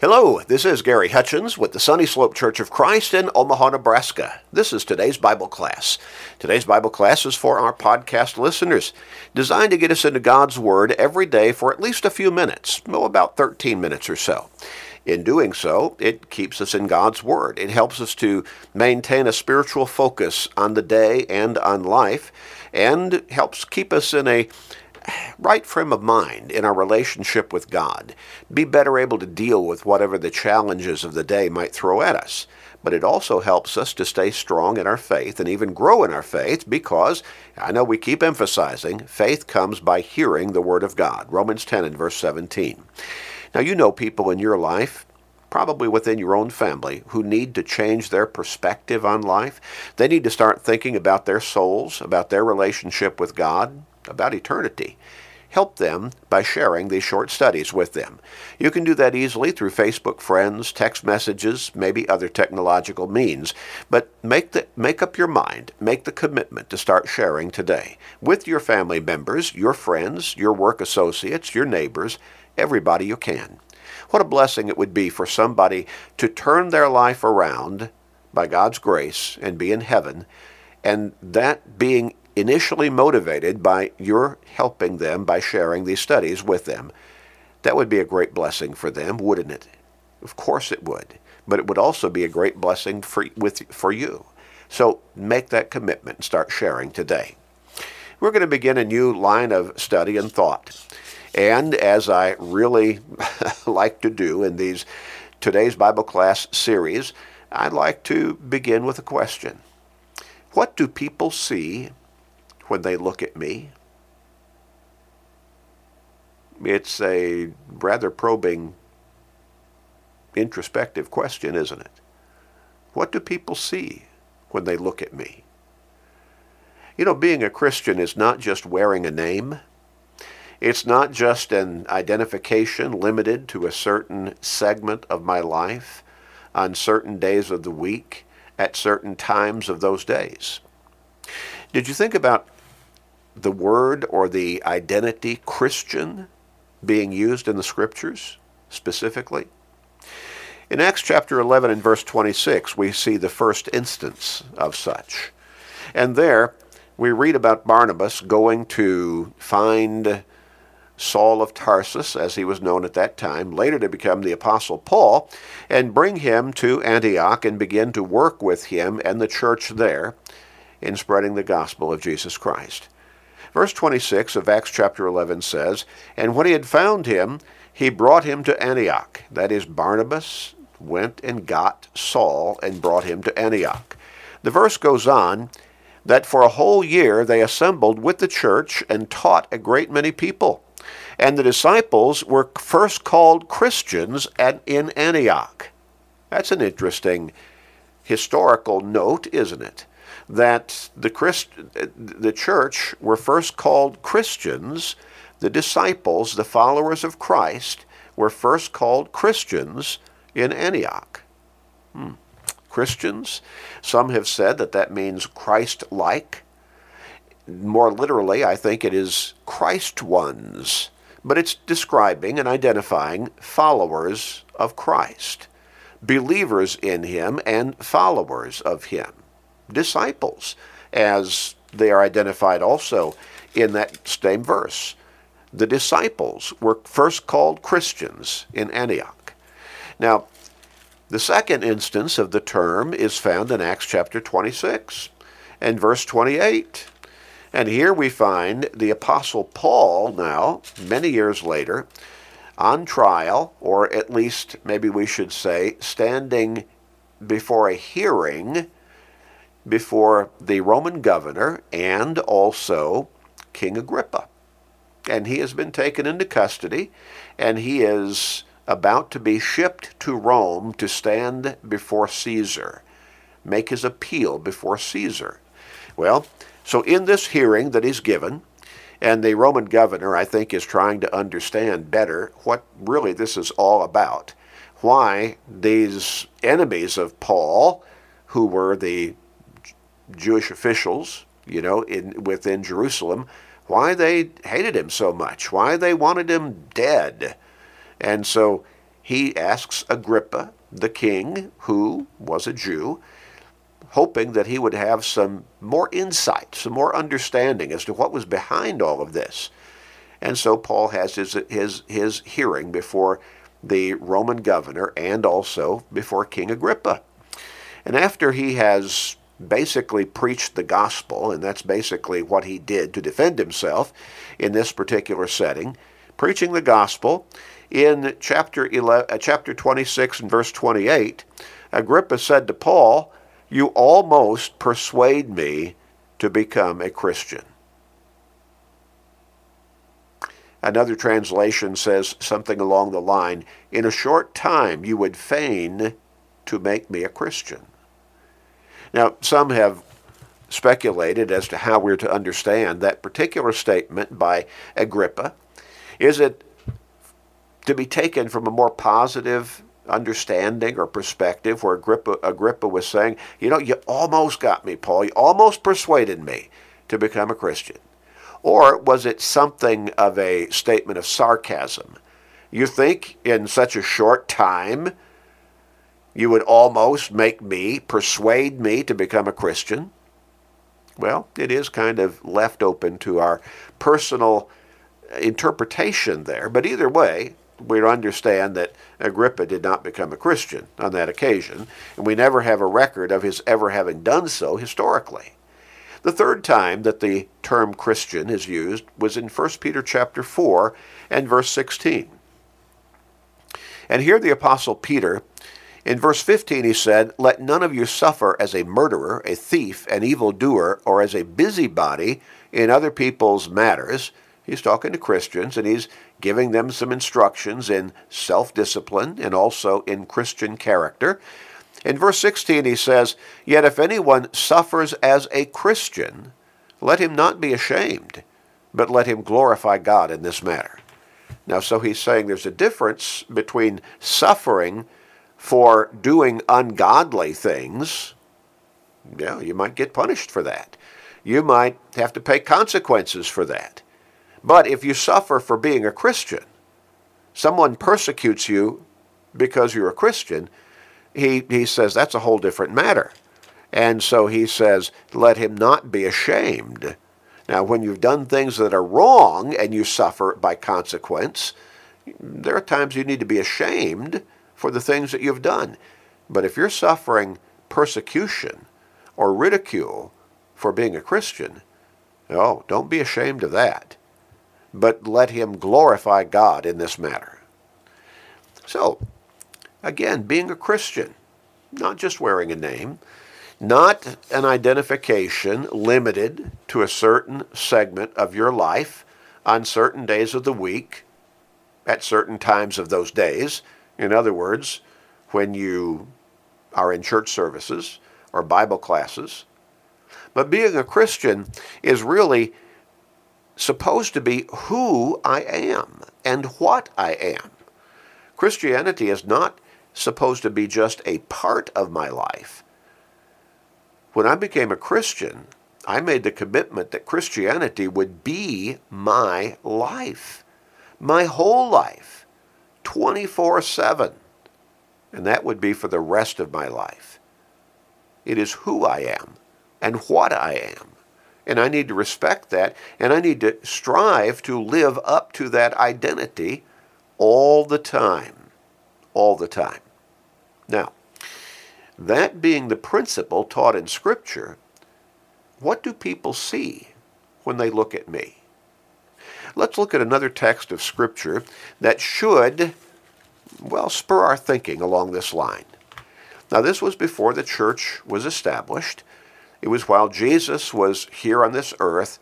Hello, this is Gary Hutchins with the Sunny Slope Church of Christ in Omaha, Nebraska. This is today's Bible class. Today's Bible class is for our podcast listeners, designed to get us into God's Word every day for at least a few minutes, well, about 13 minutes or so. In doing so, it keeps us in God's Word. It helps us to maintain a spiritual focus on the day and on life, and helps keep us in a right frame of mind in our relationship with God, be better able to deal with whatever the challenges of the day might throw at us. But it also helps us to stay strong in our faith and even grow in our faith because I know we keep emphasizing faith comes by hearing the Word of God. Romans 10 and verse 17. Now, you know people in your life probably within your own family, who need to change their perspective on life. They need to start thinking about their souls, about their relationship with God, about eternity. Help them by sharing these short studies with them. You can do that easily through Facebook friends, text messages, maybe other technological means, but make the make up your mind, make the commitment to start sharing today with your family members, your friends, your work associates, your neighbors, everybody you can. What a blessing it would be for somebody to turn their life around by God's grace and be in heaven, and that being initially motivated by your helping them by sharing these studies with them. That would be a great blessing for them, wouldn't it? Of course it would. But it would also be a great blessing for, with, for you. So make that commitment and start sharing today. We're going to begin a new line of study and thought. And as I really like to do in these today's Bible class series, I'd like to begin with a question. What do people see when they look at me? It's a rather probing, introspective question, isn't it? What do people see when they look at me? You know, being a Christian is not just wearing a name. It's not just an identification limited to a certain segment of my life on certain days of the week at certain times of those days. Did you think about the word or the identity Christian being used in the scriptures specifically? In Acts chapter 11 and verse 26, we see the first instance of such. And there we read about Barnabas going to find Saul of Tarsus, as he was known at that time, later to become the Apostle Paul, and bring him to Antioch and begin to work with him and the church there in spreading the gospel of Jesus Christ. Verse 26 of Acts chapter 11 says, And when he had found him, he brought him to Antioch. That is, Barnabas went and got Saul and brought him to Antioch. The verse goes on that for a whole year they assembled with the church and taught a great many people. And the disciples were first called Christians at, in Antioch. That's an interesting historical note, isn't it? That the, Christ, the church were first called Christians, the disciples, the followers of Christ, were first called Christians in Antioch. Hmm. Christians, some have said that that means Christ like. More literally, I think it is Christ ones, but it's describing and identifying followers of Christ, believers in Him and followers of Him disciples, as they are identified also in that same verse. The disciples were first called Christians in Antioch. Now, the second instance of the term is found in Acts chapter 26 and verse 28. And here we find the Apostle Paul now, many years later, on trial, or at least maybe we should say, standing before a hearing before the Roman governor and also King Agrippa. And he has been taken into custody, and he is about to be shipped to Rome to stand before Caesar, make his appeal before Caesar. Well, so in this hearing that he's given, and the Roman governor, I think, is trying to understand better what really this is all about. Why these enemies of Paul, who were the Jewish officials, you know, in within Jerusalem, why they hated him so much, why they wanted him dead. And so he asks Agrippa, the king, who was a Jew, hoping that he would have some more insight, some more understanding as to what was behind all of this. And so Paul has his, his, his hearing before the Roman governor and also before King Agrippa. And after he has basically preached the gospel, and that's basically what he did to defend himself in this particular setting, preaching the gospel, in chapter, 11, uh, chapter 26 and verse 28, Agrippa said to Paul, You almost persuade me to become a Christian. Another translation says something along the line, In a short time you would fain to make me a Christian. Now, some have speculated as to how we're to understand that particular statement by Agrippa. Is it to be taken from a more positive understanding or perspective where Agrippa, Agrippa was saying, you know, you almost got me, Paul. You almost persuaded me to become a Christian. Or was it something of a statement of sarcasm? You think in such a short time you would almost make me, persuade me to become a Christian? Well, it is kind of left open to our personal interpretation there. But either way, we understand that Agrippa did not become a Christian on that occasion, and we never have a record of his ever having done so historically. The third time that the term Christian is used was in 1 Peter chapter 4 and verse 16. And here the apostle Peter in verse 15 he said, Let none of you suffer as a murderer, a thief, an evildoer, or as a busybody in other people's matters. He's talking to Christians and he's giving them some instructions in self discipline and also in Christian character. In verse 16, he says, Yet if anyone suffers as a Christian, let him not be ashamed, but let him glorify God in this matter. Now, so he's saying there's a difference between suffering for doing ungodly things. Yeah, you might get punished for that. You might have to pay consequences for that. But if you suffer for being a Christian, someone persecutes you because you're a Christian, he, he says that's a whole different matter. And so he says, let him not be ashamed. Now, when you've done things that are wrong and you suffer by consequence, there are times you need to be ashamed for the things that you've done. But if you're suffering persecution or ridicule for being a Christian, oh, don't be ashamed of that but let him glorify God in this matter. So, again, being a Christian, not just wearing a name, not an identification limited to a certain segment of your life on certain days of the week, at certain times of those days. In other words, when you are in church services or Bible classes. But being a Christian is really supposed to be who I am and what I am. Christianity is not supposed to be just a part of my life. When I became a Christian, I made the commitment that Christianity would be my life, my whole life, 24 7. And that would be for the rest of my life. It is who I am and what I am and I need to respect that, and I need to strive to live up to that identity all the time. All the time. Now, that being the principle taught in Scripture, what do people see when they look at me? Let's look at another text of Scripture that should, well, spur our thinking along this line. Now, this was before the church was established, it was while Jesus was here on this earth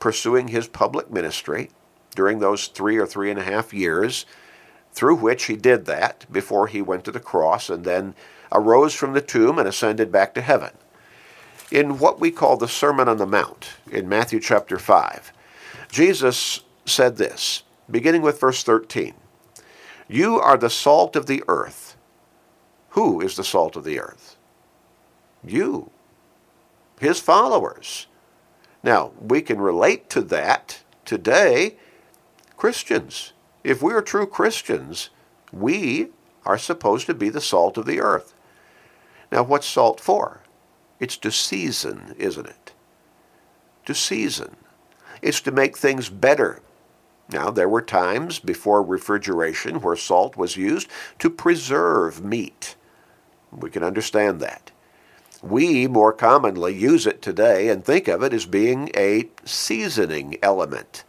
pursuing his public ministry during those three or three and a half years, through which he did that before he went to the cross and then arose from the tomb and ascended back to heaven. In what we call the Sermon on the Mount in Matthew chapter 5, Jesus said this, beginning with verse 13 You are the salt of the earth. Who is the salt of the earth? You his followers. Now, we can relate to that today. Christians, if we are true Christians, we are supposed to be the salt of the earth. Now, what's salt for? It's to season, isn't it? To season. It's to make things better. Now, there were times before refrigeration where salt was used to preserve meat. We can understand that. We more commonly use it today and think of it as being a seasoning element.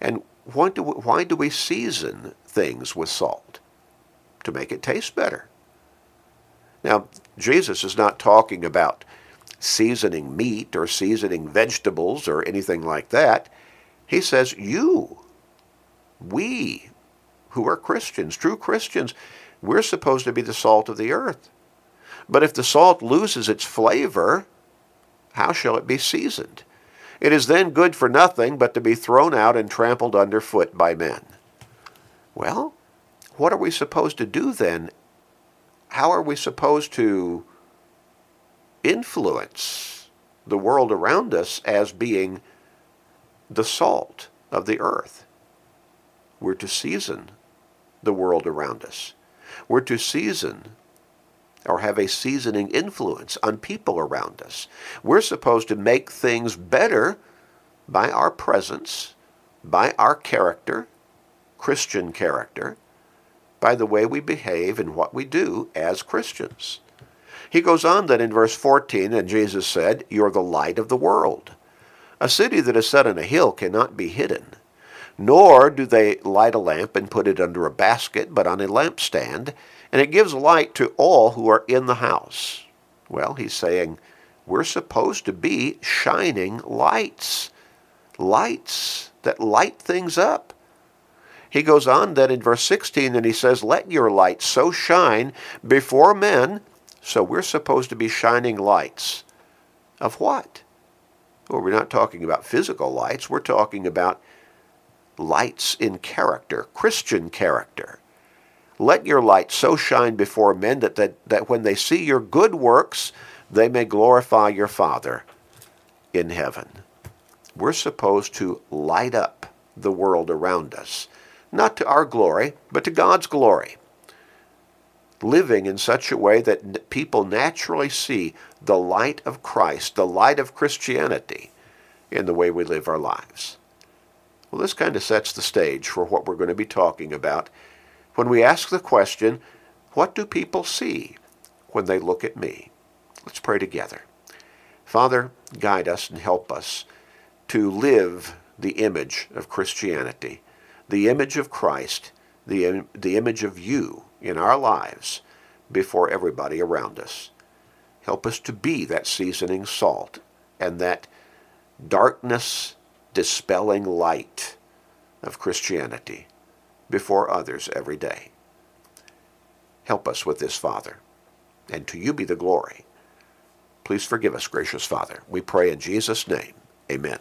And why do we, why do we season things with salt? To make it taste better. Now, Jesus is not talking about seasoning meat or seasoning vegetables or anything like that. He says, you, we, who are Christians, true Christians, we're supposed to be the salt of the earth. But if the salt loses its flavor, how shall it be seasoned? It is then good for nothing but to be thrown out and trampled underfoot by men. Well, what are we supposed to do then? How are we supposed to influence the world around us as being the salt of the earth? We're to season the world around us. We're to season or have a seasoning influence on people around us. We're supposed to make things better by our presence, by our character, Christian character, by the way we behave and what we do as Christians. He goes on then in verse 14, and Jesus said, You're the light of the world. A city that is set on a hill cannot be hidden. Nor do they light a lamp and put it under a basket, but on a lampstand, and it gives light to all who are in the house. Well, he's saying we're supposed to be shining lights, lights that light things up. He goes on then in verse 16 and he says, Let your light so shine before men. So we're supposed to be shining lights. Of what? Well, we're not talking about physical lights. We're talking about lights in character, Christian character. Let your light so shine before men that, that, that when they see your good works, they may glorify your Father in heaven. We're supposed to light up the world around us, not to our glory, but to God's glory. Living in such a way that people naturally see the light of Christ, the light of Christianity, in the way we live our lives. Well, this kind of sets the stage for what we're going to be talking about when we ask the question, what do people see when they look at me? Let's pray together. Father, guide us and help us to live the image of Christianity, the image of Christ, the, the image of you in our lives before everybody around us. Help us to be that seasoning salt and that darkness dispelling light of Christianity before others every day. Help us with this, Father, and to you be the glory. Please forgive us, gracious Father. We pray in Jesus' name. Amen.